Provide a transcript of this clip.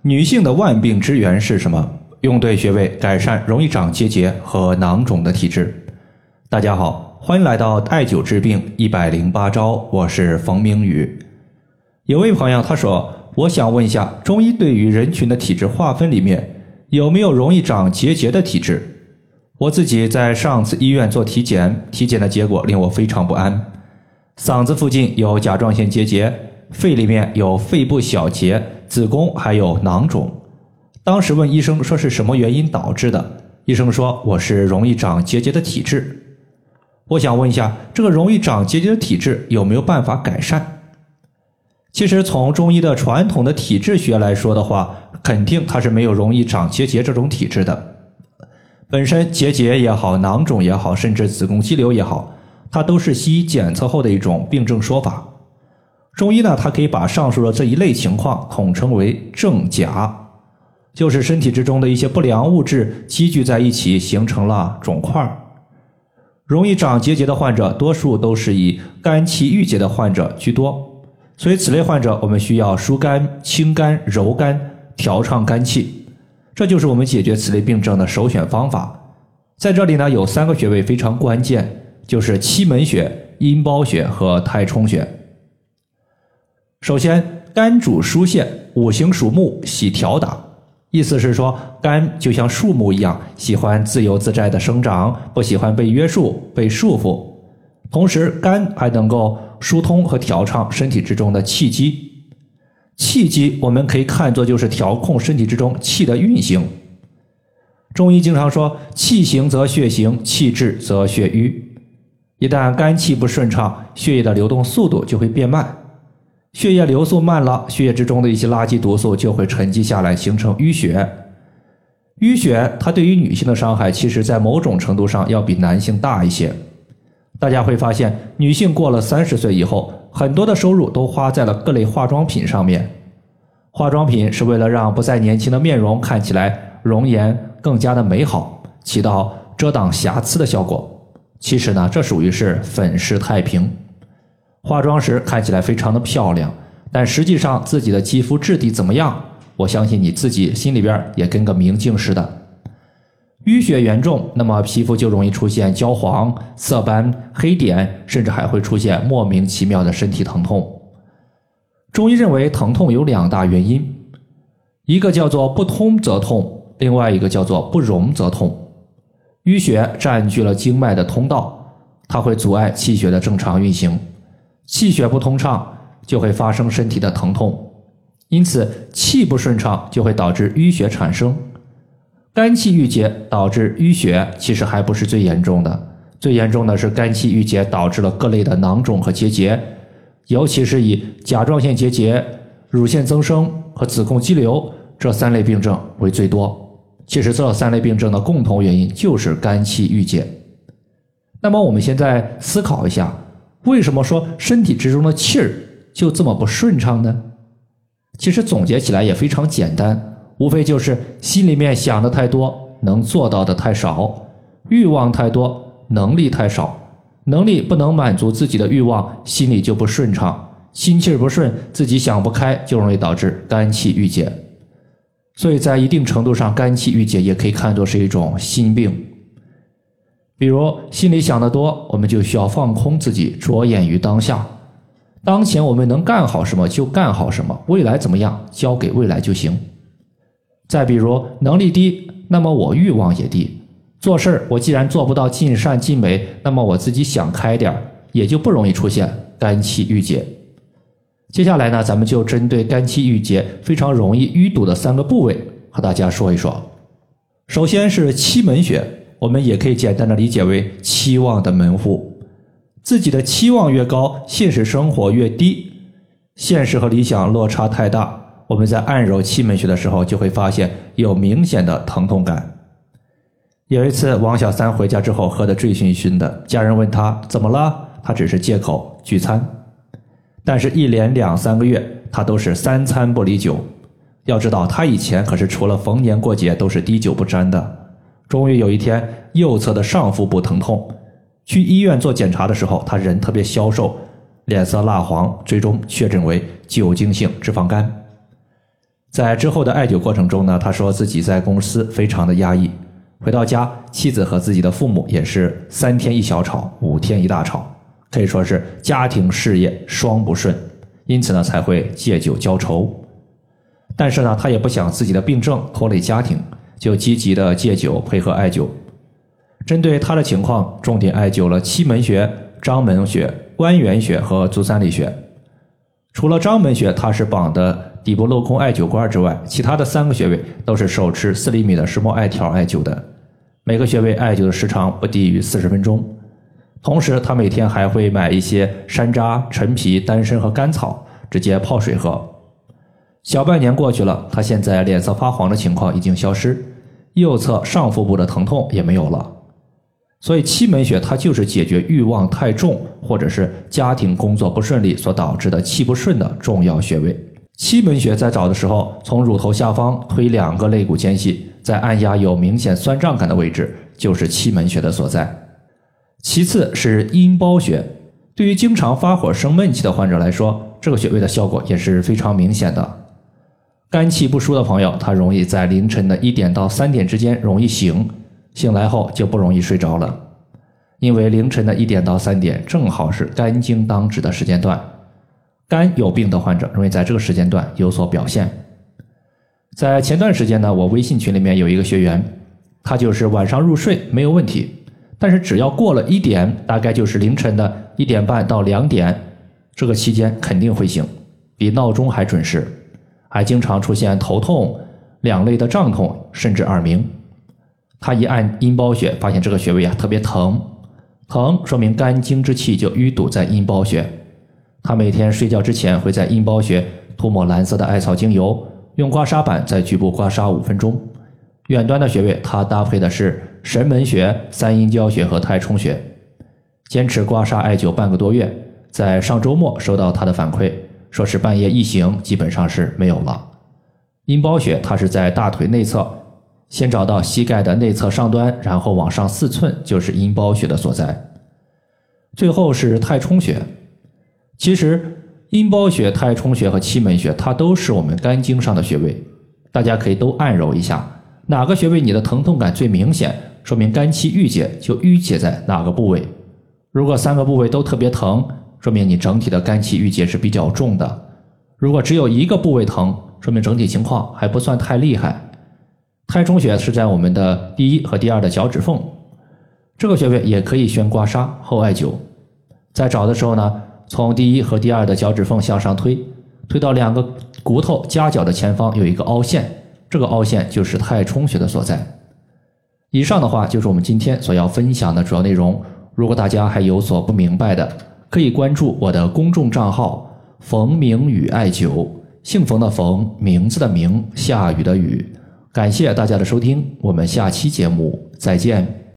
女性的万病之源是什么？用对穴位改善容易长结节和囊肿的体质。大家好，欢迎来到艾灸治病一百零八招，我是冯明宇。有位朋友他说，我想问一下，中医对于人群的体质划分里面有没有容易长结节的体质？我自己在上次医院做体检，体检的结果令我非常不安，嗓子附近有甲状腺结节，肺里面有肺部小结。子宫还有囊肿，当时问医生说是什么原因导致的？医生说我是容易长结节的体质。我想问一下，这个容易长结节的体质有没有办法改善？其实从中医的传统的体质学来说的话，肯定它是没有容易长结节这种体质的。本身结节也好，囊肿也好，甚至子宫肌瘤也好，它都是西医检测后的一种病症说法。中医呢，它可以把上述的这一类情况统称为正甲，就是身体之中的一些不良物质积聚在一起，形成了肿块。容易长结节的患者，多数都是以肝气郁结的患者居多，所以此类患者，我们需要疏肝、清肝、柔肝、调畅肝气，这就是我们解决此类病症的首选方法。在这里呢，有三个穴位非常关键，就是期门穴、阴包穴和太冲穴。首先，肝主疏泄，五行属木，喜调达。意思是说，肝就像树木一样，喜欢自由自在的生长，不喜欢被约束、被束缚。同时，肝还能够疏通和调畅身体之中的气机。气机我们可以看作就是调控身体之中气的运行。中医经常说，气行则血行，气滞则血瘀。一旦肝气不顺畅，血液的流动速度就会变慢。血液流速慢了，血液之中的一些垃圾毒素就会沉积下来，形成淤血。淤血它对于女性的伤害，其实在某种程度上要比男性大一些。大家会发现，女性过了三十岁以后，很多的收入都花在了各类化妆品上面。化妆品是为了让不再年轻的面容看起来容颜更加的美好，起到遮挡瑕疵的效果。其实呢，这属于是粉饰太平。化妆时看起来非常的漂亮，但实际上自己的肌肤质地怎么样？我相信你自己心里边也跟个明镜似的。淤血严重，那么皮肤就容易出现焦黄、色斑、黑点，甚至还会出现莫名其妙的身体疼痛。中医认为疼痛有两大原因，一个叫做不通则痛，另外一个叫做不容则痛。淤血占据了经脉的通道，它会阻碍气血的正常运行。气血不通畅，就会发生身体的疼痛，因此气不顺畅就会导致淤血产生。肝气郁结导致淤血，其实还不是最严重的，最严重的是肝气郁结导致了各类的囊肿和结节，尤其是以甲状腺结节、乳腺增生和子宫肌瘤这三类病症为最多。其实这三类病症的共同原因就是肝气郁结。那么我们现在思考一下。为什么说身体之中的气儿就这么不顺畅呢？其实总结起来也非常简单，无非就是心里面想的太多，能做到的太少；欲望太多，能力太少。能力不能满足自己的欲望，心里就不顺畅，心气儿不顺，自己想不开，就容易导致肝气郁结。所以在一定程度上，肝气郁结也可以看作是一种心病。比如心里想的多，我们就需要放空自己，着眼于当下。当前我们能干好什么就干好什么，未来怎么样交给未来就行。再比如能力低，那么我欲望也低。做事儿我既然做不到尽善尽美，那么我自己想开点儿，也就不容易出现肝气郁结。接下来呢，咱们就针对肝气郁结非常容易淤堵的三个部位和大家说一说。首先是期门穴。我们也可以简单的理解为期望的门户，自己的期望越高，现实生活越低，现实和理想落差太大，我们在按揉气门穴的时候，就会发现有明显的疼痛感。有一次，王小三回家之后喝得醉醺醺的，家人问他怎么了，他只是借口聚餐，但是，一连两三个月，他都是三餐不离酒。要知道，他以前可是除了逢年过节都是滴酒不沾的。终于有一天，右侧的上腹部疼痛，去医院做检查的时候，他人特别消瘦，脸色蜡黄，最终确诊为酒精性脂肪肝。在之后的艾灸过程中呢，他说自己在公司非常的压抑，回到家，妻子和自己的父母也是三天一小吵，五天一大吵，可以说是家庭事业双不顺，因此呢才会借酒浇愁。但是呢，他也不想自己的病症拖累家庭，就积极的戒酒，配合艾灸。针对他的情况，重点艾灸了七门穴、章门穴、关元穴和足三里穴。除了章门穴，它是绑的底部镂空艾灸罐之外，其他的三个穴位都是手持四厘米的石墨艾条艾灸的。每个穴位艾灸的时长不低于四十分钟。同时，他每天还会买一些山楂、陈皮、丹参和甘草，直接泡水喝。小半年过去了，他现在脸色发黄的情况已经消失，右侧上腹部的疼痛也没有了。所以七门穴它就是解决欲望太重或者是家庭工作不顺利所导致的气不顺的重要穴位。七门穴在找的时候，从乳头下方推两个肋骨间隙，在按压有明显酸胀感的位置，就是七门穴的所在。其次是阴包穴，对于经常发火生闷气的患者来说，这个穴位的效果也是非常明显的。肝气不舒的朋友，他容易在凌晨的一点到三点之间容易醒，醒来后就不容易睡着了，因为凌晨的一点到三点正好是肝经当值的时间段，肝有病的患者容易在这个时间段有所表现。在前段时间呢，我微信群里面有一个学员，他就是晚上入睡没有问题，但是只要过了一点，大概就是凌晨的一点半到两点这个期间肯定会醒，比闹钟还准时。还经常出现头痛、两肋的胀痛，甚至耳鸣。他一按阴包穴，发现这个穴位啊特别疼，疼说明肝经之气就淤堵在阴包穴。他每天睡觉之前会在阴包穴涂抹蓝色的艾草精油，用刮痧板在局部刮痧五分钟。远端的穴位，他搭配的是神门穴、三阴交穴和太冲穴，坚持刮痧艾灸半个多月，在上周末收到他的反馈。说是半夜一醒，基本上是没有了。阴包穴它是在大腿内侧，先找到膝盖的内侧上端，然后往上四寸就是阴包穴的所在。最后是太冲穴。其实阴包穴、太冲穴和七门穴，它都是我们肝经上的穴位，大家可以都按揉一下，哪个穴位你的疼痛感最明显，说明肝气郁结，就郁结在哪个部位。如果三个部位都特别疼。说明你整体的肝气郁结是比较重的。如果只有一个部位疼，说明整体情况还不算太厉害。太冲穴是在我们的第一和第二的脚趾缝，这个穴位也可以先刮痧后艾灸。在找的时候呢，从第一和第二的脚趾缝向上推，推到两个骨头夹角的前方有一个凹陷，这个凹陷就是太冲穴的所在。以上的话就是我们今天所要分享的主要内容。如果大家还有所不明白的，可以关注我的公众账号“冯明宇艾灸”，姓冯的冯，名字的名，下雨的雨。感谢大家的收听，我们下期节目再见。